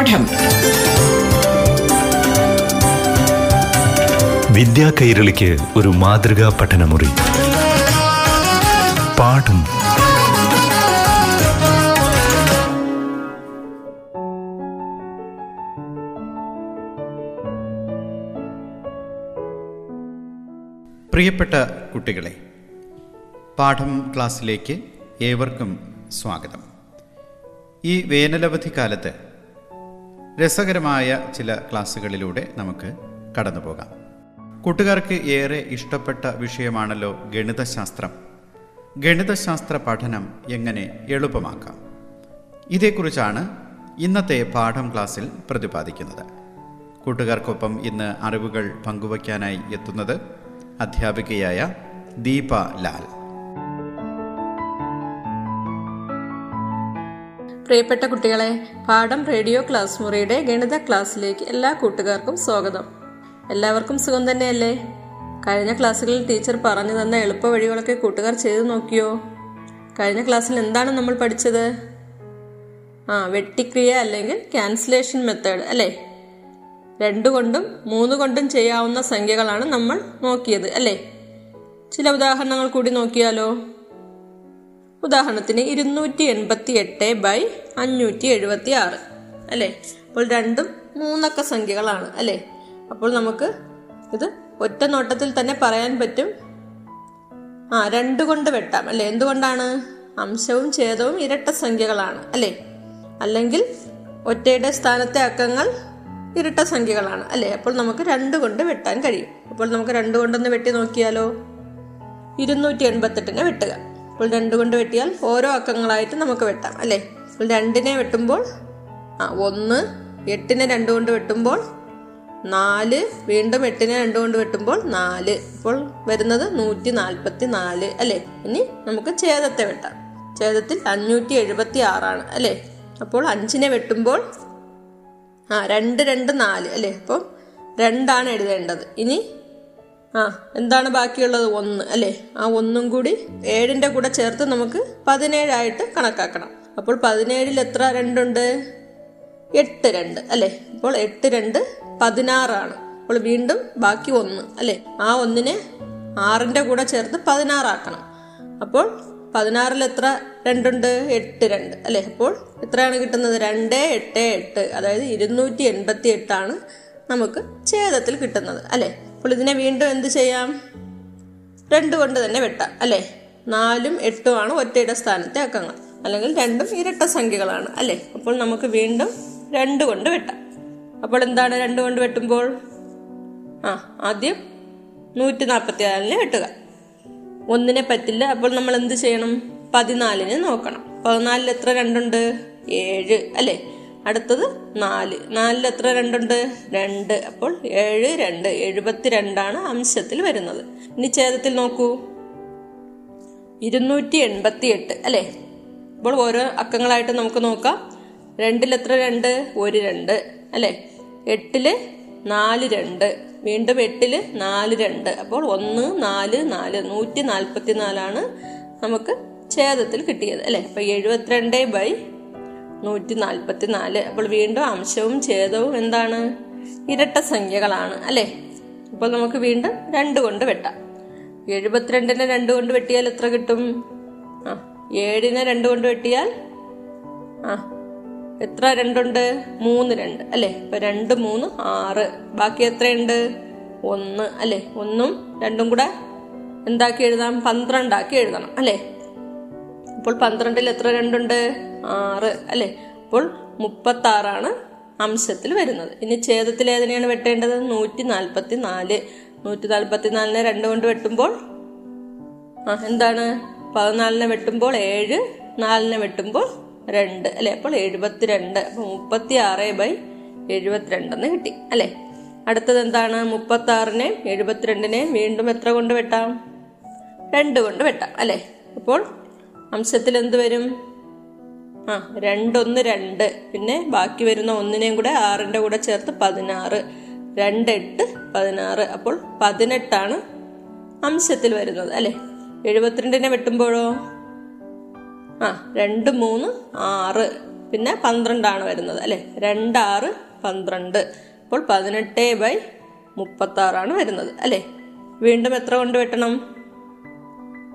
പാഠം. വിദ്യാ കൈരളിക്ക് ഒരു മാതൃകാ പഠനമുറി. പാഠം. പ്രിയപ്പെട്ട കുട്ടികളെ പാഠം ക്ലാസ്സിലേക്ക് ഏവർക്കും സ്വാഗതം. ഈ വേനലവധി കാലത്ത് രസകരമായ ചില ക്ലാസ്സുകളിലൂടെ നമുക്ക് കടന്നു പോകാം കൂട്ടുകാർക്ക് ഏറെ ഇഷ്ടപ്പെട്ട വിഷയമാണല്ലോ ഗണിതശാസ്ത്രം. ഗണിതശാസ്ത്ര പഠനം എങ്ങനെ എളുപ്പമാക്കാം? ഇതേക്കുറിച്ചാണ് ഇന്നത്തെ പാഠം ക്ലാസ്സിൽ പ്രതിപാദിക്കുന്നത്. കൂട്ടുകാർക്കൊപ്പം ഇന്ന് അറിവുകൾ പങ്കുവയ്ക്കാനായി എത്തുന്നത് അധ്യാപികയായ ദീപ ലാൽ. പ്രിയപ്പെട്ട കുട്ടികളെ പാഠം റേഡിയോ ക്ലാസ് മുറിയുടെ ഗണിത ക്ലാസ്സിലേക്ക് എല്ലാ കൂട്ടുകാർക്കും സ്വാഗതം. എല്ലാവർക്കും സുഖം തന്നെയല്ലേ? കഴിഞ്ഞ ക്ലാസ്സുകളിൽ ടീച്ചർ പറഞ്ഞു തന്ന എളുപ്പ വഴികളൊക്കെ കൂട്ടുകാർ ചെയ്തു നോക്കിയോ? കഴിഞ്ഞ ക്ലാസ്സിൽ എന്താണ് നമ്മൾ പഠിച്ചത്? ആ വെട്ടിക്രിയ അല്ലെങ്കിൽ ക്യാൻസലേഷൻ മെത്തേഡ് അല്ലേ? രണ്ടു കൊണ്ടും മൂന്ന് കൊണ്ടും ചെയ്യാവുന്ന സംഖ്യകളാണ് നമ്മൾ നോക്കിയത് അല്ലേ? ചില ഉദാഹരണങ്ങൾ കൂടി നോക്കിയാലോ? ഉദാഹരണത്തിന് ഇരുന്നൂറ്റി എൺപത്തി എട്ട് ബൈ അഞ്ഞൂറ്റി എഴുപത്തി ആറ് അല്ലേ? അപ്പോൾ രണ്ടും മൂന്നക്ക സംഖ്യകളാണ് അല്ലേ? അപ്പോൾ നമുക്ക് ഇത് ഒറ്റ നോട്ടത്തിൽ തന്നെ പറയാൻ പറ്റും. ആ രണ്ട് കൊണ്ട് വെട്ടാം അല്ലേ? എന്തുകൊണ്ടാണ്? അംശവും ഛേദവും ഇരട്ട സംഖ്യകളാണ് അല്ലേ? അല്ലെങ്കിൽ ഒറ്റയുടെ സ്ഥാനത്തെ അക്കങ്ങൾ ഇരട്ട സംഖ്യകളാണ് അല്ലേ? അപ്പോൾ നമുക്ക് രണ്ട് കൊണ്ട് വെട്ടാൻ കഴിയും. അപ്പോൾ നമുക്ക് രണ്ട് കൊണ്ടൊന്ന് വെട്ടി നോക്കിയാലോ? ഇരുന്നൂറ്റി എൺപത്തെട്ടിനെ വെട്ടുക. അപ്പോൾ രണ്ട് കൊണ്ട് വെട്ടിയാൽ ഓരോ അക്കങ്ങളായിട്ട് നമുക്ക് വെട്ടാം അല്ലേ? അപ്പോൾ രണ്ടിനെ വെട്ടുമ്പോൾ ആ ഒന്ന് എട്ടിനെ രണ്ട് കൊണ്ട് വെട്ടുമ്പോൾ നാല് വീണ്ടും എട്ടിനെ രണ്ട് കൊണ്ട് വെട്ടുമ്പോൾ നാല്. ഇപ്പോൾ വരുന്നത് നൂറ്റി നാൽപ്പത്തി നാല് അല്ലേ? ഇനി നമുക്ക് ഛേദത്തെ വെട്ടാം. ഛേദത്തിൽ അഞ്ഞൂറ്റി എഴുപത്തി ആറാണ് അല്ലേ? അപ്പോൾ അഞ്ചിനെ വെട്ടുമ്പോൾ ആ രണ്ട് രണ്ട് നാല് അല്ലേ? അപ്പോൾ രണ്ടാണ് എഴുതേണ്ടത്. ഇനി ആ എന്താണ് ബാക്കിയുള്ളത്? ഒന്ന് അല്ലേ? ആ ഒന്നും കൂടി ഏഴിന്റെ കൂടെ ചേർത്ത് നമുക്ക് പതിനേഴായിട്ട് കണക്കാക്കണം. അപ്പോൾ പതിനേഴിൽ എത്ര രണ്ടുണ്ട്? എട്ട് രണ്ട് അല്ലേ? അപ്പോൾ എട്ട് രണ്ട് പതിനാറാണ്. അപ്പോൾ വീണ്ടും ബാക്കി ഒന്ന് അല്ലേ? ആ ഒന്നിനെ ആറിന്റെ കൂടെ ചേർത്ത് പതിനാറാക്കണം. അപ്പോൾ പതിനാറിൽ എത്ര രണ്ടുണ്ട്? എട്ട് രണ്ട് അല്ലേ? അപ്പോൾ എത്രയാണ് കിട്ടുന്നത്? രണ്ട് എട്ട് എട്ട്. അതായത് ഇരുന്നൂറ്റി എൺപത്തി എട്ടാണ് നമുക്ക് ഛേദത്തിൽ കിട്ടുന്നത് അല്ലേ? അപ്പോൾ ഇതിനെ വീണ്ടും എന്ത് ചെയ്യാം? രണ്ട് കൊണ്ട് തന്നെ വെട്ടാം അല്ലേ? നാലും എട്ടും ആണ് ഒറ്റയുടെ സ്ഥാനത്തെ അക്കങ്ങൾ. അല്ലെങ്കിൽ രണ്ടും ഇരട്ട സംഖ്യകളാണ് അല്ലേ? അപ്പോൾ നമുക്ക് വീണ്ടും രണ്ട് കൊണ്ട് വെട്ടാം. അപ്പോൾ എന്താണ് രണ്ട് കൊണ്ട് വെട്ടുമ്പോൾ? ആ ആദ്യം നൂറ്റി നാൽപ്പത്തി ആറിന് വെട്ടുക. ഒന്നിനെ പറ്റില്ല അപ്പോൾ നമ്മൾ എന്ത് ചെയ്യണം? പതിനാലിന് നോക്കണം. പതിനാലിൽ എത്ര രണ്ടുണ്ട്? ഏഴ് അല്ലേ? അടുത്തത് നാല്. നാലിൽ എത്ര രണ്ടുണ്ട്? രണ്ട്. അപ്പോൾ ഏഴ് രണ്ട്. എഴുപത്തി രണ്ടാണ് അംശത്തിൽ വരുന്നത്. ഇനി ഛേദത്തിൽ നോക്കൂ. ഇരുന്നൂറ്റി എൺപത്തി എട്ട് അല്ലേ? അപ്പോൾ ഓരോ അക്കങ്ങളായിട്ട് നമുക്ക് നോക്കാം. രണ്ടിൽ എത്ര രണ്ട്? ഒരു രണ്ട്. അല്ലേ? എട്ടിൽ നാല് രണ്ട്. വീണ്ടും എട്ടിൽ നാല് രണ്ട്. അപ്പോൾ ഒന്ന് നാല് നാല്. നൂറ്റി നാൽപ്പത്തി നാലാണ് നമുക്ക് ഛേദത്തിൽ കിട്ടിയത്. അല്ലേ? അപ്പൊ എഴുപത്തിരണ്ട് ബൈ നൂറ്റി നാൽപ്പത്തി നാല് അപ്പോൾ വീണ്ടും അംശവും ഛേദവും എന്താണ്? ഇരട്ട സംഖ്യകളാണ് അല്ലേ? അപ്പോൾ നമുക്ക് വീണ്ടും രണ്ട് കൊണ്ട് വെട്ടാം. എഴുപത്തിരണ്ടിനെ രണ്ട് കൊണ്ട് വെട്ടിയാൽ എത്ര കിട്ടും? ആ ഏഴിനെ രണ്ട് കൊണ്ട് വെട്ടിയാൽ ആ എത്ര രണ്ടുണ്ട്? മൂന്ന് രണ്ട് അല്ലേ? ഇപ്പൊ രണ്ട് മൂന്ന് ആറ്. ബാക്കി എത്രയുണ്ട്? ഒന്ന് അല്ലേ? ഒന്നും രണ്ടും കൂടെ എന്താക്കി എഴുതാം? പന്ത്രണ്ടാക്കി എഴുതണം അല്ലേ? അപ്പോൾ പന്ത്രണ്ടിൽ എത്ര രണ്ടുണ്ട്? ആറ്. അല്ലെ? അപ്പോൾ മുപ്പത്തി ആറാണ് അംശത്തിൽ വരുന്നത്. ഇനി ഛേദത്തിൽ ഏതിനെയാണ് വെട്ടേണ്ടത്? നൂറ്റി നാൽപ്പത്തി നാല് നൂറ്റി നാൽപ്പത്തി നാലിനെ രണ്ട് കൊണ്ട് വെട്ടുമ്പോൾ ആ എന്താണ്? പതിനാലിനെ വെട്ടുമ്പോൾ ഏഴ് നാലിനെ വെട്ടുമ്പോൾ രണ്ട്. അല്ലെ? അപ്പോൾ എഴുപത്തിരണ്ട്. അപ്പൊ മുപ്പത്തി ആറ് ബൈ എഴുപത്തിരണ്ടെന്ന് കിട്ടി. അല്ലെ? അടുത്തത് എന്താണ്? മുപ്പത്തി ആറിനെ എഴുപത്തിരണ്ടിനെ വീണ്ടും എത്ര കൊണ്ട് വെട്ടാം? രണ്ട് കൊണ്ട് വെട്ടാം. അല്ലെ? അപ്പോൾ അംശത്തിൽ എന്ത് വരും? ആ രണ്ടൊന്ന് രണ്ട്. പിന്നെ ബാക്കി വരുന്ന ഒന്നിനെയും കൂടെ ആറിന്റെ കൂടെ ചേർത്ത് പതിനാറ്. രണ്ട് എട്ട് പതിനാറ്. അപ്പോൾ പതിനെട്ടാണ് അംശത്തിൽ വരുന്നത് അല്ലെ? എഴുപത്തിരണ്ടിനെ വെട്ടുമ്പോഴോ? ആ രണ്ട് മൂന്ന് ആറ്. പിന്നെ പന്ത്രണ്ടാണ് വരുന്നത് അല്ലേ? രണ്ടാറ് പന്ത്രണ്ട്. അപ്പോൾ പതിനെട്ട് ബൈ മുപ്പത്താറാണ് വരുന്നത് അല്ലേ? വീണ്ടും എത്ര കൊണ്ട് വെട്ടണം?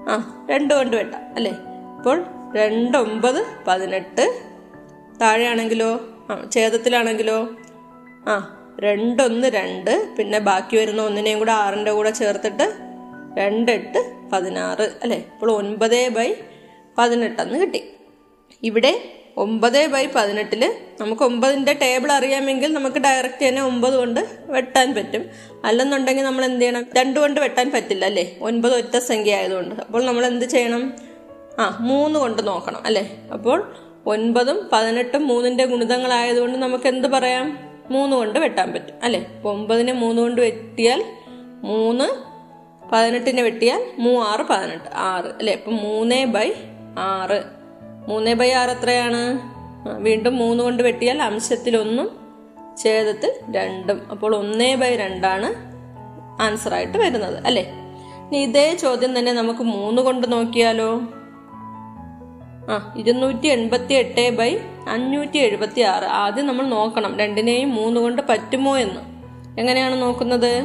ആ രണ്ട് കൊണ്ട് വെട്ടാം അല്ലേ? അപ്പോൾ രണ്ട് ഒമ്പത് പതിനെട്ട്. താഴെയാണെങ്കിലോ? ഛേദത്തിലാണെങ്കിലോ? ആ രണ്ടൊന്ന് രണ്ട്. പിന്നെ ബാക്കി വരുന്ന ഒന്നിനെയും കൂടെ ആറിന്റെ കൂടെ ചേർത്തിട്ട് രണ്ടെട്ട് പതിനാറ്. അല്ലേ? ഇപ്പോൾ ഒൻപത് ബൈ പതിനെട്ടെന്ന് കിട്ടി. ഇവിടെ ഒമ്പത് ബൈ പതിനെട്ടിൽ നമുക്ക് ഒമ്പതിന്റെ ടേബിൾ അറിയാമെങ്കിൽ നമുക്ക് ഡയറക്റ്റ് തന്നെ ഒമ്പത് കൊണ്ട് വെട്ടാൻ പറ്റും. അല്ലെന്നുണ്ടെങ്കിൽ നമ്മൾ എന്ത് ചെയ്യണം? രണ്ട് കൊണ്ട് വെട്ടാൻ പറ്റില്ല അല്ലേ? ഒൻപത് ഒറ്റ സംഖ്യ ആയതുകൊണ്ട്. അപ്പോൾ നമ്മൾ എന്ത് ചെയ്യണം? ആ മൂന്ന് കൊണ്ട് നോക്കണം അല്ലേ? അപ്പോൾ ഒൻപതും പതിനെട്ടും മൂന്നിന്റെ ഗുണിതങ്ങളായതുകൊണ്ട് നമുക്ക് എന്ത് പറയാം? മൂന്ന് കൊണ്ട് വെട്ടാൻ പറ്റും അല്ലെ? അപ്പോൾ ഒമ്പതിനെ മൂന്ന് കൊണ്ട് വെട്ടിയാൽ മൂന്ന് പതിനെട്ടിനെ വെട്ടിയാൽ മൂ ആറ് പതിനെട്ട് ആറ് അല്ലെ? അപ്പം മൂന്ന് ബൈ ആറ്. മൂന്ന് ബൈ ആറ് എത്രയാണ്? വീണ്ടും മൂന്ന് കൊണ്ട് വെട്ടിയാൽ അംശത്തിൽ ഒന്നും ഛേദത്തിൽ രണ്ടും. അപ്പോൾ ഒന്നേ ബൈ രണ്ടാണ് ആൻസർ ആയിട്ട് വരുന്നത് അല്ലെ? ഇനി ഇതേ ചോദ്യം തന്നെ നമുക്ക് മൂന്ന് കൊണ്ട് നോക്കിയാലോ? ആ ഇരുന്നൂറ്റി എൺപത്തി എട്ട് ബൈ അഞ്ഞൂറ്റി എഴുപത്തി ആറ് ആദ്യം നമ്മൾ നോക്കണം രണ്ടിനെയും മൂന്ന് കൊണ്ട് പറ്റുമോ എന്ന്. എങ്ങനെയാണ് നോക്കുന്നത്?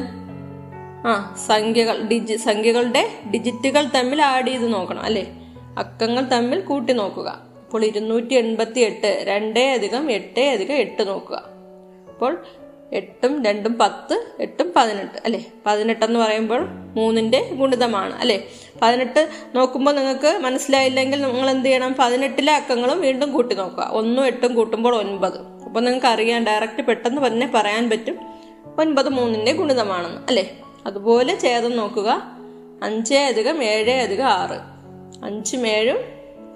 ആ സംഖ്യകൾ ഡിജി സംഖ്യകളുടെ ഡിജിറ്റുകൾ തമ്മിൽ ആഡ് ചെയ്ത് നോക്കണം അല്ലേ? അക്കങ്ങൾ തമ്മിൽ കൂട്ടി നോക്കുക. അപ്പോൾ ഇരുന്നൂറ്റി എൺപത്തി എട്ട് രണ്ടേ അധികം എട്ടേ അധികം എട്ട് നോക്കുക. അപ്പോൾ എട്ടും രണ്ടും പത്ത് എട്ടും പതിനെട്ട്. അല്ലേ? പതിനെട്ടെന്ന് പറയുമ്പോൾ മൂന്നിന്റെ ഗുണിതമാണ്. അല്ലേ? പതിനെട്ട് നോക്കുമ്പോൾ നിങ്ങൾക്ക് മനസ്സിലായില്ലെങ്കിൽ നിങ്ങൾ എന്ത് ചെയ്യണം? പതിനെട്ടിലെ അക്കങ്ങളും വീണ്ടും കൂട്ടി നോക്കുക. ഒന്നും എട്ടും കൂട്ടുമ്പോൾ ഒൻപത്. അപ്പോൾ നിങ്ങൾക്ക് അറിയാൻ ഡയറക്റ്റ് പെട്ടെന്ന് തന്നെ പറയാൻ പറ്റും. ഒൻപത് മൂന്നിന്റെ ഗുണിതമാണെന്ന്. അല്ലേ? അതുപോലെ ഛേദം നോക്കുക. അഞ്ച് അധികം ഏഴ് അധികം ആറ്. അഞ്ചും ഏഴും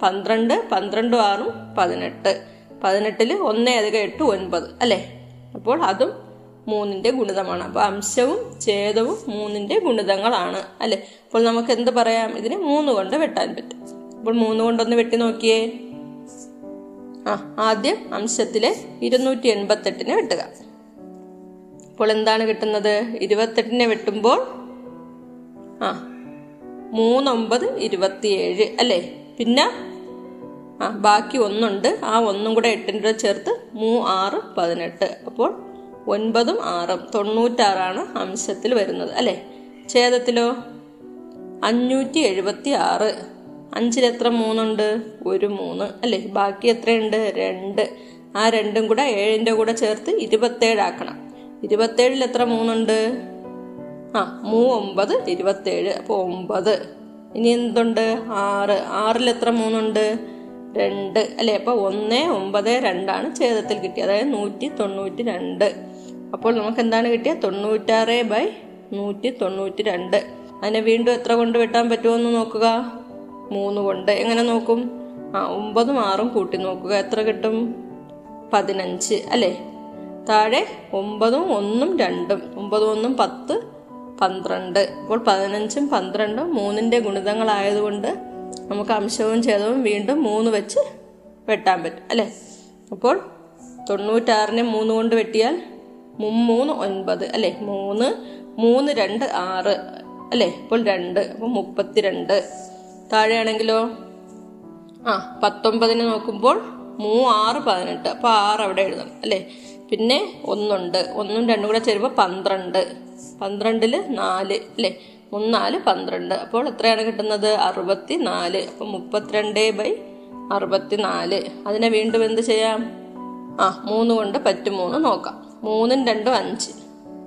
പന്ത്രണ്ട് പന്ത്രണ്ടും ആറും പതിനെട്ട്. പതിനെട്ടിൽ ഒന്നേ അധികം എട്ട് ഒൻപത്. അല്ലേ? അപ്പോൾ അതും മൂന്നിന്റെ ഗുണിതമാണ്. അപ്പോൾ അംശവും ഛേദവും മൂന്നിന്റെ ഗുണിതങ്ങളാണ്. അല്ലേ? അപ്പോൾ നമുക്ക് എന്ത് പറയാം? ഇതിനെ മൂന്ന് കൊണ്ട് വെട്ടാൻ പറ്റും. അപ്പോൾ മൂന്ന് കൊണ്ടൊന്ന് വെട്ടി നോക്കിയേ. ആ ആദ്യം അംശത്തിലെ ഇരുന്നൂറ്റി എൺപത്തെട്ടിനെ വെട്ടുക. അപ്പോൾ എന്താണ് കിട്ടുന്നത്? ഇരുപത്തെട്ടിനെ വെട്ടുമ്പോൾ ആ മൂന്നൊമ്പത് ഇരുപത്തിയേഴ് അല്ലേ? പിന്നെ ആ ബാക്കി ഒന്നുണ്ട്. ആ ഒന്നും കൂടെ എട്ടിന്റെ ചേർത്ത് മൂ ആറ് പതിനെട്ട്. അപ്പോൾ ഒൻപതും ആറും. തൊണ്ണൂറ്റാറാണ് അംശത്തിൽ വരുന്നത് അല്ലെ? ഛേദത്തിലോ? അഞ്ഞൂറ്റി എഴുപത്തി ആറ് അഞ്ചിൽ എത്ര മൂന്നുണ്ട്? ഒരു മൂന്ന് അല്ലെ? ബാക്കി എത്രയുണ്ട്? രണ്ട്. ആ രണ്ടും കൂടെ ഏഴിന്റെ കൂടെ ചേർത്ത് ഇരുപത്തേഴാക്കണം. ഇരുപത്തേഴിൽ എത്ര മൂന്നുണ്ട്? ആ മൂ ഒമ്പത് ഇരുപത്തേഴ് അപ്പോൾ ഒമ്പത്. ഇനി എന്തുണ്ട്? ആറ്. ആറിൽ എത്ര മൂന്നുണ്ട്? രണ്ട് അല്ലേ? അപ്പോൾ ഒന്ന് ഒമ്പത് രണ്ടാണ് ഛേദത്തിൽ കിട്ടിയത്. അതായത് നൂറ്റി തൊണ്ണൂറ്റി രണ്ട് അപ്പോൾ നമുക്ക് എന്താണ് കിട്ടിയത് തൊണ്ണൂറ്റാറ് ബൈ നൂറ്റി തൊണ്ണൂറ്റി രണ്ട് അതിനെ വീണ്ടും എത്ര കൊണ്ട് വെട്ടാൻ പറ്റുമെന്ന് നോക്കുക? മൂന്ന് കൊണ്ട്. എങ്ങനെ നോക്കും? ആ ഒമ്പതും ആറും കൂട്ടി നോക്കുക. എത്ര കിട്ടും? പതിനഞ്ച് അല്ലേ? താഴെ ഒമ്പതും ഒന്നും രണ്ടും. ഒമ്പതും ഒന്നും പത്ത് പന്ത്രണ്ട്. അപ്പോൾ പതിനഞ്ചും പന്ത്രണ്ടും മൂന്നിന്റെ ഗുണിതങ്ങളായതുകൊണ്ട് നമുക്ക് അംശവും ഛേദവും വീണ്ടും മൂന്ന് വെച്ച് വെട്ടാൻ പറ്റും അല്ലേ? അപ്പോൾ തൊണ്ണൂറ്റാറിനെ മൂന്ന് കൊണ്ട് വെട്ടിയാൽ മുമ്മൂന്ന് ഒൻപത് അല്ലേ? മൂന്ന് മൂന്ന് രണ്ട് ആറ് അല്ലേ? ഇപ്പോൾ രണ്ട് അപ്പോൾ മുപ്പത്തിരണ്ട്. താഴെയാണെങ്കിലോ? ആ പത്തൊമ്പതിന് നോക്കുമ്പോൾ മൂ ആറ് പതിനെട്ട്. അപ്പോൾ ആറ് അവിടെ എഴുതണം അല്ലേ? പിന്നെ ഒന്നുണ്ട്. ഒന്നും രണ്ടും കൂടെ ചേരുമ്പോൾ പന്ത്രണ്ട്. പന്ത്രണ്ടിൽ നാല് അല്ലേ? മൂന്നാൽ പന്ത്രണ്ട്. അപ്പോൾ എത്രയാണ് കിട്ടുന്നത്? അറുപത്തി നാല് അപ്പോൾ മുപ്പത്തിരണ്ട് ബൈ അറുപത്തി നാല് അതിനെ വീണ്ടും എന്ത് ചെയ്യാം? ആ മൂന്ന് കൊണ്ട് പറ്റും മൂന്ന് നോക്കാം. മൂന്നും രണ്ടും അഞ്ച്.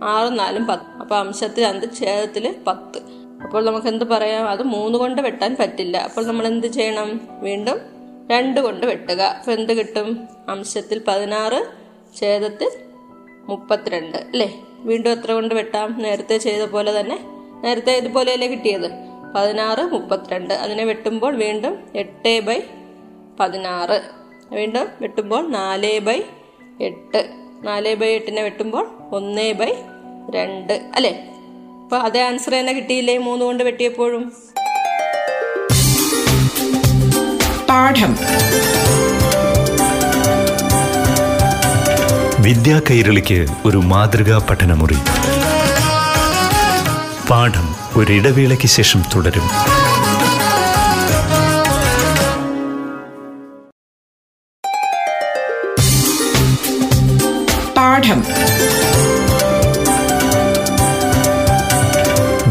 ആറും നാലും പത്ത്. അപ്പോൾ അംശത്തിൽ അന്ത് ഛേദത്തിൽ പത്ത്. അപ്പോൾ നമുക്ക് എന്ത് പറയാം? അത് മൂന്ന് കൊണ്ട് വെട്ടാൻ പറ്റില്ല. അപ്പോൾ നമ്മൾ എന്ത് ചെയ്യണം? വീണ്ടും രണ്ട് കൊണ്ട് വെട്ടുക. അപ്പോൾ എന്ത് കിട്ടും? അംശത്തിൽ പതിനാറ് ഛേദത്തിൽ മുപ്പത്തിരണ്ട്. അല്ലേ? വീണ്ടും എത്ര കൊണ്ട് വെട്ടാം? നേരത്തെ ചെയ്ത പോലെ തന്നെ. നേരത്തെ ഇതുപോലെയല്ലേ കിട്ടിയത്? പതിനാറ് മുപ്പത്തിരണ്ട്. അതിനെ വെട്ടുമ്പോൾ വീണ്ടും എട്ട് ബൈ പതിനാറ്. വീണ്ടും വെട്ടുമ്പോൾ നാല് ബൈ എട്ട്. നാല് ബൈ എട്ടിനെ വെട്ടുമ്പോൾ ഒന്ന് ബൈ രണ്ട്. അല്ലേ? അപ്പോൾ അതേ ആൻസർ തന്നെ കിട്ടിയില്ലേ മൂന്ന് കൊണ്ട് വെട്ടിയപ്പോഴും? പാഠം. വിദ്യാ കൈരളിക്ക് ഒരു മാതൃകാ പഠനമുറി. പാഠം ഒരിടവേളയ്ക്ക് ശേഷം തുടരും.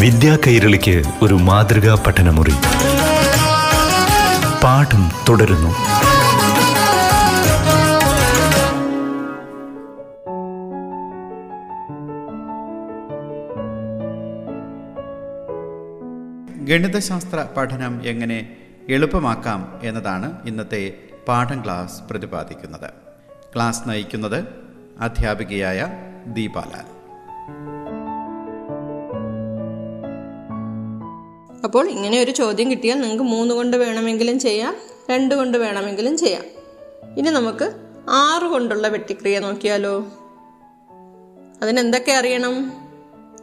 വിദ്യാ കൈരളിക്ക് ഒരു മാതൃകാ പഠനമുറി. പാഠം തുടരുന്നു. ഗണിതശാസ്ത്ര പഠനം എങ്ങനെ എളുപ്പമാക്കാം എന്നതാണ് ഇന്നത്തെ പാഠം ക്ലാസ് പ്രതിപാദിക്കുന്നത്. ക്ലാസ് നയിക്കുന്നത് അധ്യാപികയായ ദീപാലാൽ. അപ്പോൾ ഇങ്ങനെ ഒരു ചോദ്യം കിട്ടിയാൽ നിങ്ങൾക്ക് മൂന്ന് കൊണ്ട് വേണമെങ്കിലും ചെയ്യാം രണ്ട് കൊണ്ട് വേണമെങ്കിലും ചെയ്യാം. ഇനി നമുക്ക് ആറ് കൊണ്ടുള്ള വെട്ടിക്രിയ നോക്കിയാലോ? അതിനെന്തൊക്കെ അറിയണം?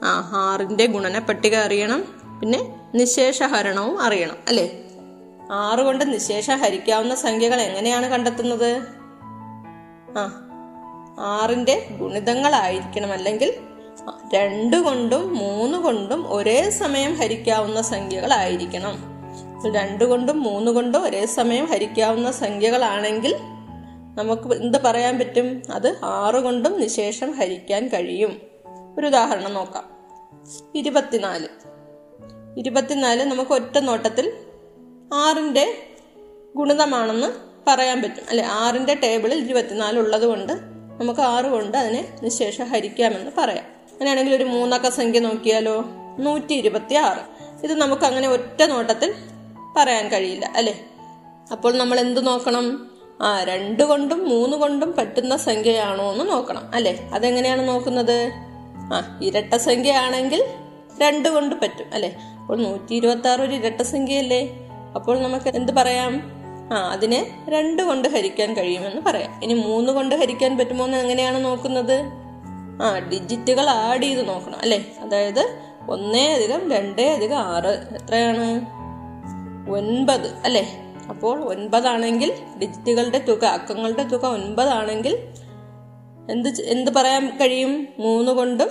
ആ ആറിന്റെ ഗുണന പട്ടിക അറിയണം പിന്നെ നിശേഷ ഹരണവും അറിയണം അല്ലേ? ആറ് കൊണ്ട് നിശേഷ ഹരിക്കാവുന്ന സംഖ്യകൾ എങ്ങനെയാണ് കണ്ടെത്തുന്നത്? ആ ആറിന്റെ ഗുണിതങ്ങളായിരിക്കണം അല്ലെങ്കിൽ രണ്ട് കൊണ്ടും മൂന്ന് കൊണ്ടും ഒരേ സമയം ഹരിക്കാവുന്ന സംഖ്യകളായിരിക്കണം. രണ്ട് കൊണ്ടും മൂന്ന് കൊണ്ടും ഒരേ സമയം ഹരിക്കാവുന്ന സംഖ്യകളാണെങ്കിൽ നമുക്ക് എന്ത് പറയാൻ പറ്റും? അത് ആറ് കൊണ്ടും നിശേഷം ഹരിക്കാൻ കഴിയും. ഒരു ഉദാഹരണം നോക്കാം. ഇരുപത്തിനാല്. ഇരുപത്തിനാല് നമുക്ക് ഒറ്റ നോട്ടത്തിൽ ആറിന്റെ ഗുണിതമാണെന്ന് പറയാൻ പറ്റും. അല്ലെ? ആറിന്റെ ടേബിളിൽ ഇരുപത്തിനാല് ഉള്ളത് കൊണ്ട് നമുക്ക് ആറ് കൊണ്ട് അതിനെ നിശേഷം ഹരിക്കാമെന്ന് പറയാം. അങ്ങനെയാണെങ്കിൽ ഒരു മൂന്നക്ക സംഖ്യ നോക്കിയാലോ? നൂറ്റി ഇരുപത്തി ആറ് ഇത് നമുക്ക് അങ്ങനെ ഒറ്റ നോട്ടത്തിൽ പറയാൻ കഴിയില്ല അല്ലെ? അപ്പോൾ നമ്മൾ എന്ത് നോക്കണം? ആ രണ്ട് കൊണ്ടും മൂന്ന് കൊണ്ടും പറ്റുന്ന സംഖ്യയാണോ എന്ന് നോക്കണം അല്ലെ? അതെങ്ങനെയാണ് നോക്കുന്നത്? ആ ഇരട്ട സംഖ്യയാണെങ്കിൽ രണ്ട് കൊണ്ട് പറ്റും അല്ലെ? അപ്പോൾ നൂറ്റി ഇരുപത്തി ആറ് ഒരു ഇരട്ട സംഖ്യയല്ലേ? അപ്പോൾ നമുക്ക് എന്ത് പറയാം? ആ അതിനെ രണ്ട് കൊണ്ട് ഹരിക്കാൻ കഴിയുമെന്ന് പറയാം. ഇനി മൂന്ന് കൊണ്ട് ഹരിക്കാൻ പറ്റുമോ എന്ന് എങ്ങനെയാണ് നോക്കുന്നത്? ആ ഡിജിറ്റുകൾ ആഡ് ചെയ്ത് നോക്കണം അല്ലേ? അതായത് ഒന്നേ അധികം രണ്ടേ അധികം ആറ്. എത്രയാണ്? ഒൻപത് അല്ലേ? അപ്പോൾ ഒൻപതാണെങ്കിൽ ഡിജിറ്റുകളുടെ തുക അക്കങ്ങളുടെ തുക ഒൻപതാണെങ്കിൽ എന്ത് എന്ത് പറയാൻ കഴിയും? മൂന്ന് കൊണ്ടും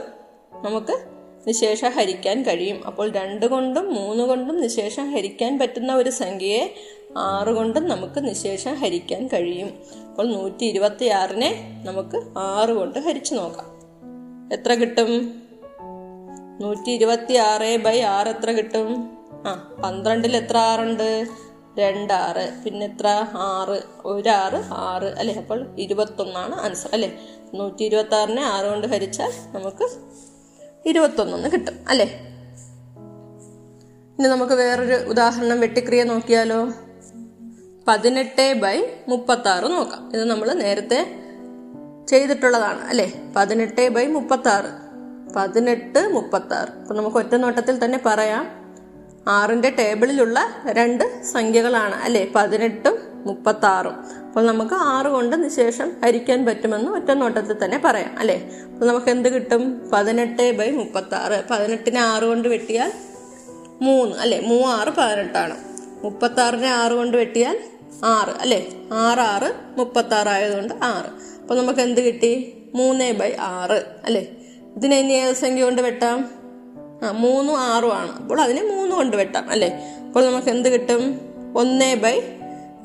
നമുക്ക് നിശേഷം ഹരിക്കാൻ കഴിയും. അപ്പോൾ രണ്ട് കൊണ്ടും മൂന്ന് കൊണ്ടും നിശേഷം ഹരിക്കാൻ പറ്റുന്ന ഒരു സംഖ്യയെ ആറ് കൊണ്ടും നമുക്ക് നിശേഷം ഹരിക്കാൻ കഴിയും. അപ്പോൾ നൂറ്റി ഇരുപത്തി ആറിനെ നമുക്ക് ആറ് കൊണ്ട് ഹരിച്ചു നോക്കാം. എത്ര കിട്ടും? നൂറ്റി ഇരുപത്തി ആറ് ബൈ ആറ് എത്ര കിട്ടും? ആ പന്ത്രണ്ടിൽ എത്ര ആറുണ്ട്? രണ്ടാറ്. പിന്നെ എത്ര? ആറ്. ഒരാറ് ആറ്. അല്ലെ? അപ്പോൾ ഇരുപത്തൊന്നാണ് ആൻസർ അല്ലെ? നൂറ്റി ഇരുപത്തി ആറിനെ ആറ് കൊണ്ട് ഹരിച്ചാൽ നമുക്ക് ഇരുപത്തൊന്നെന്ന് കിട്ടും അല്ലേ? ഇനി നമുക്ക് വേറൊരു ഉദാഹരണം വെട്ടിക്രിയ നോക്കിയാലോ. പതിനെട്ട് ബൈ മുപ്പത്തി ആറ് നോക്കാം. ഇത് നമ്മൾ നേരത്തെ ചെയ്തിട്ടുള്ളതാണ് അല്ലേ? പതിനെട്ട് ബൈ മുപ്പത്തി ആറ് പതിനെട്ട് മുപ്പത്തി ആറ് അപ്പം നമുക്ക് ഒറ്റ നോട്ടത്തിൽ തന്നെ പറയാം. ആറിന്റെ ടേബിളിലുള്ള രണ്ട് സംഖ്യകളാണ് അല്ലേ? പതിനെട്ടും മുപ്പത്തി ആറും അപ്പോൾ നമുക്ക് ആറ് കൊണ്ട് നിശേഷം ഹരിക്കാൻ പറ്റുമെന്ന് ഒറ്റ നോട്ടത്തിൽ തന്നെ പറയാം അല്ലേ? അപ്പോൾ നമുക്ക് എന്ത് കിട്ടും? പതിനെട്ട് ബൈ മുപ്പത്തി ആറ് പതിനെട്ടിനെ ആറ് കൊണ്ട് വെട്ടിയാൽ മൂന്ന് അല്ലേ? മൂവാറ് പതിനെട്ടാണ്. മുപ്പത്തി ആറിനെ ആറ് കൊണ്ട് വെട്ടിയാൽ ആറ് അല്ലേ? ആറ് ആറ് മുപ്പത്തി ആറ് ആയതുകൊണ്ട് ആറ്. അപ്പോൾ നമുക്ക് എന്ത് കിട്ടി? മൂന്ന് ബൈ ആറ്. അല്ലേ? ഇതിനെ ഇനി ഏത് സംഖ്യ കൊണ്ട് വെട്ടാം? ആ മൂന്നും ആറും ആണ്. അപ്പോൾ അതിനെ മൂന്ന് കൊണ്ട് വെട്ടാം. അല്ലേ? അപ്പോൾ നമുക്ക് എന്ത് കിട്ടും? ഒന്ന് ബൈ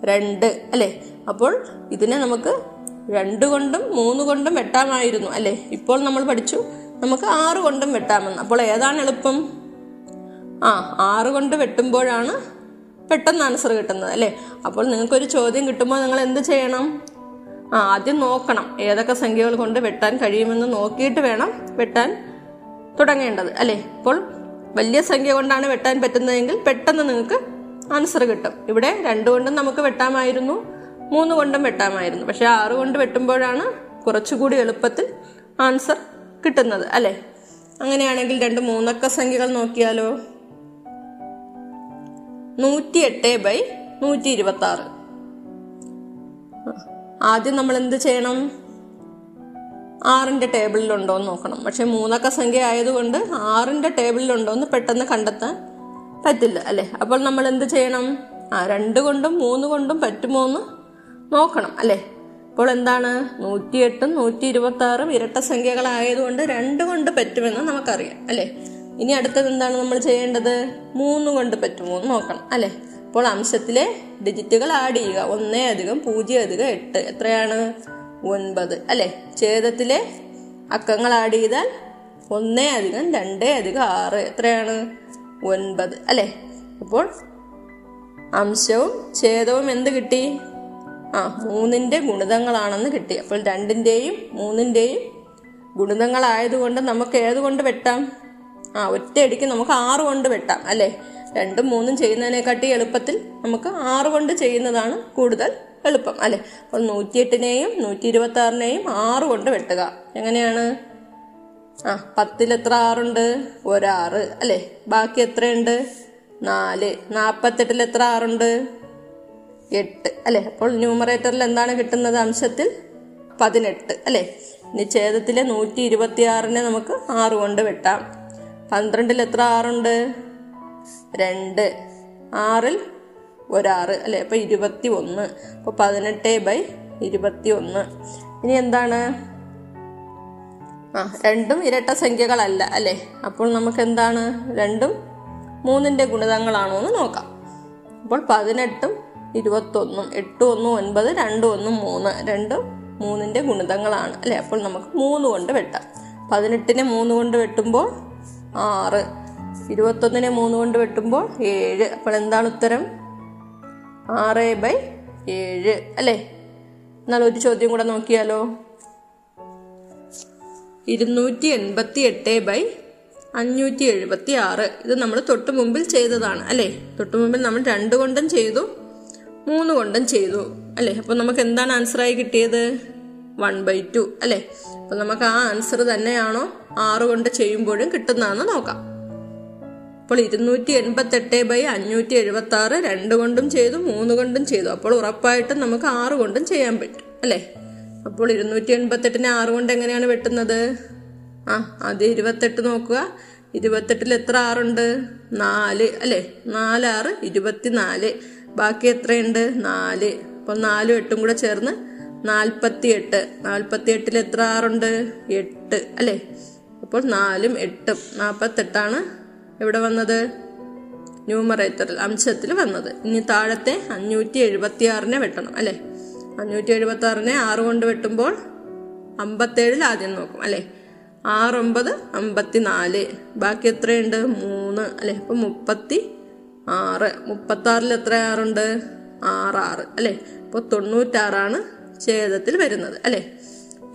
രണ്ട്. അല്ലേ? അപ്പോൾ ഇതിനെ നമുക്ക് രണ്ട് കൊണ്ടും മൂന്ന് കൊണ്ടും വെട്ടാമായിരുന്നു. അല്ലേ? ഇപ്പോൾ നമ്മൾ പഠിച്ചു. നമുക്ക് ആറ് കൊണ്ടും വെട്ടാമെന്ന്. അപ്പോൾ ഏതാണ് എളുപ്പം? ആ ആറ് കൊണ്ട് വെട്ടുമ്പോഴാണ് പെട്ടെന്ന് ആൻസർ കിട്ടുന്നത്. അല്ലേ? അപ്പോൾ നിങ്ങൾക്കൊരു ചോദ്യം കിട്ടുമ്പോൾ നിങ്ങൾ എന്ത് ചെയ്യണം? ആദ്യം നോക്കണം ഏതൊക്കെ സംഖ്യകൾ കൊണ്ട് വെട്ടാൻ കഴിയുമെന്ന് നോക്കിയിട്ട് വേണം വെട്ടാൻ തുടങ്ങേണ്ടത്. അല്ലേ? ഇപ്പോൾ വലിയ സംഖ്യ കൊണ്ടാണ് വെട്ടാൻ പറ്റുന്നതെങ്കിൽ പെട്ടെന്ന് നിങ്ങൾക്ക് ആൻസർ കിട്ടും. ഇവിടെ രണ്ടു കൊണ്ടും നമുക്ക് വെട്ടാമായിരുന്നു മൂന്ന് കൊണ്ടും വെട്ടാമായിരുന്നു. പക്ഷെ ആറ് കൊണ്ട് വെട്ടുമ്പോഴാണ് കുറച്ചുകൂടി എളുപ്പത്തിൽ ആൻസർ കിട്ടുന്നത്. അല്ലേ? അങ്ങനെയാണെങ്കിൽ രണ്ട് മൂന്നക്ക സംഖ്യകൾ നോക്കിയാലോ? നൂറ്റി എട്ട് ബൈ നൂറ്റി ഇരുപത്തി ആറ് ആദ്യം നമ്മൾ എന്ത് ചെയ്യണം? ആറിന്റെ ടേബിളിലുണ്ടോ എന്ന് നോക്കണം. പക്ഷെ മൂന്നക്ക സംഖ്യ ആയതുകൊണ്ട് ആറിന്റെ ടേബിളിലുണ്ടോ എന്ന് പെട്ടെന്ന് കണ്ടെത്താൻ പറ്റില്ല അല്ലെ? അപ്പോൾ നമ്മൾ എന്ത് ചെയ്യണം? ആ രണ്ട് കൊണ്ടും മൂന്ന് കൊണ്ടും പറ്റുമോ എന്ന് നോക്കണം അല്ലെ? അപ്പോൾ എന്താണ്? നൂറ്റിയെട്ടും നൂറ്റി ഇരുപത്തി ആറും ഇരട്ട സംഖ്യകളായതുകൊണ്ട് രണ്ട് കൊണ്ട് പറ്റുമെന്ന് നമുക്കറിയാം അല്ലെ? ഇനി അടുത്തത് എന്താണ് നമ്മൾ ചെയ്യേണ്ടത്? മൂന്ന് കൊണ്ട് പറ്റുമോ എന്ന് നോക്കണം അല്ലെ? അപ്പോൾ അംശത്തിലെ ഡിജിറ്റുകൾ ആഡ് ചെയ്യുക. ഒന്നേ അധികം പൂജ്യം അധികം എട്ട്. എത്രയാണ്? ഒൻപത്. അല്ലെ? ഛേദത്തിലെ അക്കങ്ങൾ ആഡ് ചെയ്താൽ ഒന്നേ അധികം രണ്ടേ അധികം ആറ്. എത്രയാണ്? ഒൻപത്. അല്ലെ? അപ്പോൾ അംശവും ഛേദവും എന്ത് കിട്ടി? ആ മൂന്നിന്റെ ഗുണിതങ്ങളാണെന്ന് കിട്ടി. അപ്പോൾ രണ്ടിന്റെയും മൂന്നിന്റെയും ഗുണിതങ്ങളായതുകൊണ്ട് നമുക്ക് ഏത് കൊണ്ട് വെട്ടാം? ആ ഒറ്റയടിക്ക് നമുക്ക് ആറ് കൊണ്ട് വെട്ടാം. അല്ലേ? രണ്ടും മൂന്നും ചെയ്യുന്നതിനെക്കാട്ടി എളുപ്പത്തിൽ നമുക്ക് ആറ് കൊണ്ട് ചെയ്യുന്നതാണ് കൂടുതൽ എളുപ്പം അല്ലെ? അപ്പോൾ നൂറ്റിയെട്ടിനെയും നൂറ്റി ഇരുപത്തി ആറിനെയും ആറ് കൊണ്ട് വെട്ടുക. എങ്ങനെയാണ്? ആ പത്തിൽ എത്ര ആറുണ്ട്? ഒരാറ് അല്ലെ? ബാക്കി എത്രയുണ്ട്? നാല്. നാൽപ്പത്തെട്ടിൽ എത്ര ആറുണ്ട്? എട്ട് അല്ലെ? അപ്പോൾ ന്യൂമറേറ്ററിൽ എന്താണ് കിട്ടുന്നത് അംശത്തിൽ? പതിനെട്ട് അല്ലെ? ഇനി ഛേദത്തിലെ നൂറ്റി ഇരുപത്തി ആറിനെ നമുക്ക് ആറ് കൊണ്ട് വെട്ടാം. പന്ത്രണ്ടിൽ എത്ര ആറുണ്ട്? രണ്ട്. ആറിൽ ഒരാറ് അല്ലേ? അപ്പോൾ ഇരുപത്തി ഒന്ന് അപ്പോൾ പതിനെട്ട് ബൈ ഇരുപത്തി ഒന്ന് ഇനി എന്താണ്? ആ രണ്ടും ഇരട്ട സംഖ്യകളല്ല അല്ലേ? അപ്പോൾ നമുക്ക് എന്താണ്? രണ്ടും മൂന്നിന്റെ ഗുണിതങ്ങളാണോ എന്ന് നോക്കാം. അപ്പോൾ പതിനെട്ടും ഇരുപത്തൊന്നും എട്ട് ഒന്നും ഒൻപത് രണ്ടും ഒന്നും മൂന്ന്. രണ്ടും മൂന്നിന്റെ ഗുണിതങ്ങളാണ് അല്ലേ? അപ്പോൾ നമുക്ക് മൂന്ന് കൊണ്ട് വെട്ടാം. പതിനെട്ടിനെ മൂന്ന് കൊണ്ട് വെട്ടുമ്പോൾ ആറ്. ഇരുപത്തൊന്നിനെ മൂന്ന് കൊണ്ട് വെട്ടുമ്പോൾ ഏഴ്. അപ്പോൾ എന്താണ് ഉത്തരം? ആറ് ബൈ ഏഴ്. അല്ലേ? എന്നാൽ ഒരു ചോദ്യം കൂടെ നോക്കിയാലോ? ഇരുന്നൂറ്റി എൺപത്തി എട്ട് ബൈ അഞ്ഞൂറ്റി എഴുപത്തി ആറ് ഇത് നമ്മൾ തൊട്ട് മുമ്പിൽ ചെയ്തതാണ് അല്ലേ? തൊട്ട് മുമ്പിൽ നമ്മൾ രണ്ട് കൊണ്ടും ചെയ്തു മൂന്ന് കൊണ്ടും ചെയ്തു അല്ലേ? അപ്പോൾ നമുക്ക് എന്താണ് ആൻസറായി കിട്ടിയത്? വൺ ബൈ ടു അല്ലേ? അപ്പോൾ നമുക്ക് ആ ആൻസർ തന്നെയാണോ ആറ് കൊണ്ട് ചെയ്യുമ്പോഴും കിട്ടുന്നതെന്ന് നോക്കാം. അപ്പോൾ ഇരുന്നൂറ്റി എൺപത്തെട്ട് ബൈ അഞ്ഞൂറ്റി എഴുപത്തി ആറ് രണ്ട് കൊണ്ടും ചെയ്തു മൂന്ന് കൊണ്ടും ചെയ്തു. അപ്പോൾ ഉറപ്പായിട്ടും നമുക്ക് ആറ് കൊണ്ടും ചെയ്യാൻ പറ്റും അല്ലേ? അപ്പോൾ ഇരുന്നൂറ്റി എൺപത്തെട്ടിനെ ആറ് കൊണ്ട് എങ്ങനെയാണ് വെട്ടുന്നത്? ആ ആദ്യം ഇരുപത്തെട്ട് നോക്കുക. ഇരുപത്തെട്ടിൽ എത്ര ആറുണ്ട്? നാല് അല്ലേ? നാലാറ് ഇരുപത്തിനാല്. ബാക്കി എത്രയുണ്ട്? നാല്. അപ്പോൾ നാലും എട്ടും കൂടെ ചേർന്ന് നാൽപ്പത്തി എട്ട് നാൽപ്പത്തി എട്ടിൽ എത്ര ആറുണ്ട്? എട്ട് അല്ലേ? അപ്പോൾ നാലും എട്ടും. നാൽപ്പത്തെട്ടാണ് എവിടെ വന്നത്? ന്യൂമറേറ്ററിൽ അംശത്തിൽ വന്നത്. ഇനി താഴത്തെ അഞ്ഞൂറ്റി എഴുപത്തി ആറിനെ വെട്ടണം അല്ലേ? അഞ്ഞൂറ്റി എഴുപത്തി ആറിനെ ആറ് കൊണ്ട് വെട്ടുമ്പോൾ അമ്പത്തേഴിൽ ആദ്യം നോക്കും അല്ലേ? ആറൊമ്പത് അമ്പത്തി നാല് ബാക്കി എത്രയുണ്ട്? മൂന്ന് അല്ലെ? അപ്പം മുപ്പത്തി ആറ് മുപ്പത്താറിൽ എത്ര ആറുണ്ട്? ആറ് ആറ് അല്ലേ? അപ്പോൾ തൊണ്ണൂറ്റാറാണ് ഛേദത്തിൽ വരുന്നത് അല്ലെ?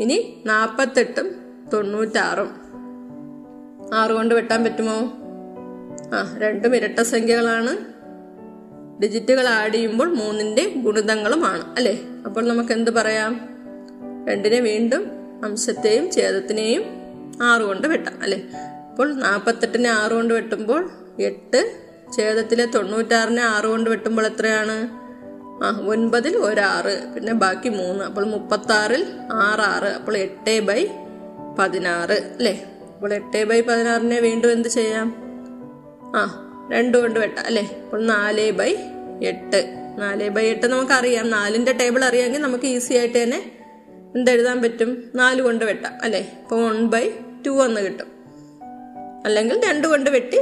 ഇനി നാൽപ്പത്തെട്ടും തൊണ്ണൂറ്റാറും. ആറ് കൊണ്ട് വെട്ടാൻ പറ്റുമോ? ആ രണ്ടും ഇരട്ട സംഖ്യകളാണ്. ഡിജിറ്റുകൾ ആഡ് ചെയ്യുമ്പോൾ മൂന്നിന്റെ ഗുണിതങ്ങളുമാണ് അല്ലെ? അപ്പോൾ നമുക്ക് എന്ത് പറയാം? രണ്ടിനെ വീണ്ടും അംശത്തെയും ഛേദത്തിനെയും ആറ് കൊണ്ട് വെട്ടാം അല്ലെ? അപ്പോൾ നാൽപ്പത്തെട്ടിനെ ആറ് കൊണ്ട് വെട്ടുമ്പോൾ എട്ട് ഛേദത്തിലെ തൊണ്ണൂറ്റാറിനെ ആറ് കൊണ്ട് വെട്ടുമ്പോൾ എത്രയാണ്? ആ ഒൻപതിൽ ഒരാറ് പിന്നെ ബാക്കി മൂന്ന് അപ്പോൾ മുപ്പത്താറിൽ ആറ് ആറ് അപ്പോൾ എട്ട് ബൈ പതിനാറ് അല്ലേ? അപ്പോൾ എട്ട് ബൈ പതിനാറിനെ വീണ്ടും എന്ത് ചെയ്യാം? ആ രണ്ട് കൊണ്ട് വെട്ടാം അല്ലേ? അപ്പോൾ നാല് ബൈ എട്ട്. നാല് ബൈ എട്ട് നമുക്കറിയാം. നാലിന്റെ ടേബിൾ അറിയാമെങ്കിൽ നമുക്ക് ഈസി ആയിട്ട് തന്നെ എന്തെഴുതാൻ പറ്റും? നാല് കൊണ്ട് വെട്ടാം അല്ലേ? അപ്പോൾ വൺ ബൈ ടു എന്ന് കിട്ടും. അല്ലെങ്കിൽ രണ്ട് കൊണ്ട് വെട്ടി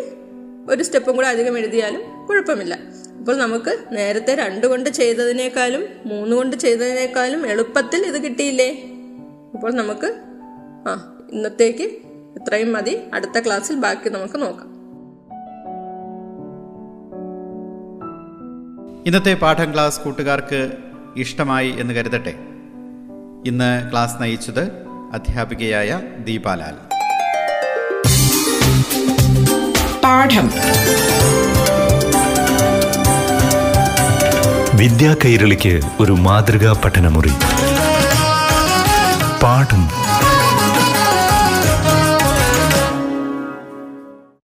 ഒരു സ്റ്റെപ്പും കൂടെ അധികം എഴുതിയാലും കുഴപ്പമില്ല. അപ്പോൾ നമുക്ക് നേരത്തെ രണ്ട് കൊണ്ട് ചെയ്തതിനേക്കാളും മൂന്ന് കൊണ്ട് ചെയ്തതിനേക്കാളും എളുപ്പത്തിൽ ഇത് കിട്ടിയില്ലേ? അപ്പോൾ നമുക്ക് ആ ഇന്നത്തേക്ക് ഇത്രയും മതി. അടുത്ത ക്ലാസ്സിൽ ബാക്കി നമുക്ക് നോക്കാം. ഇന്നത്തെ പാഠം ക്ലാസ് കൂട്ടുകാർക്ക് ഇഷ്ടമായി എന്ന് കരുതട്ടെ. ഇന്ന് ക്ലാസ് നയിച്ചത് അധ്യാപികയായ ദീപാലാൽ. പാഠം. വിദ്യാ കൈരളിക്ക് ഒരു മാതൃകാ പഠനമുറി. പാഠം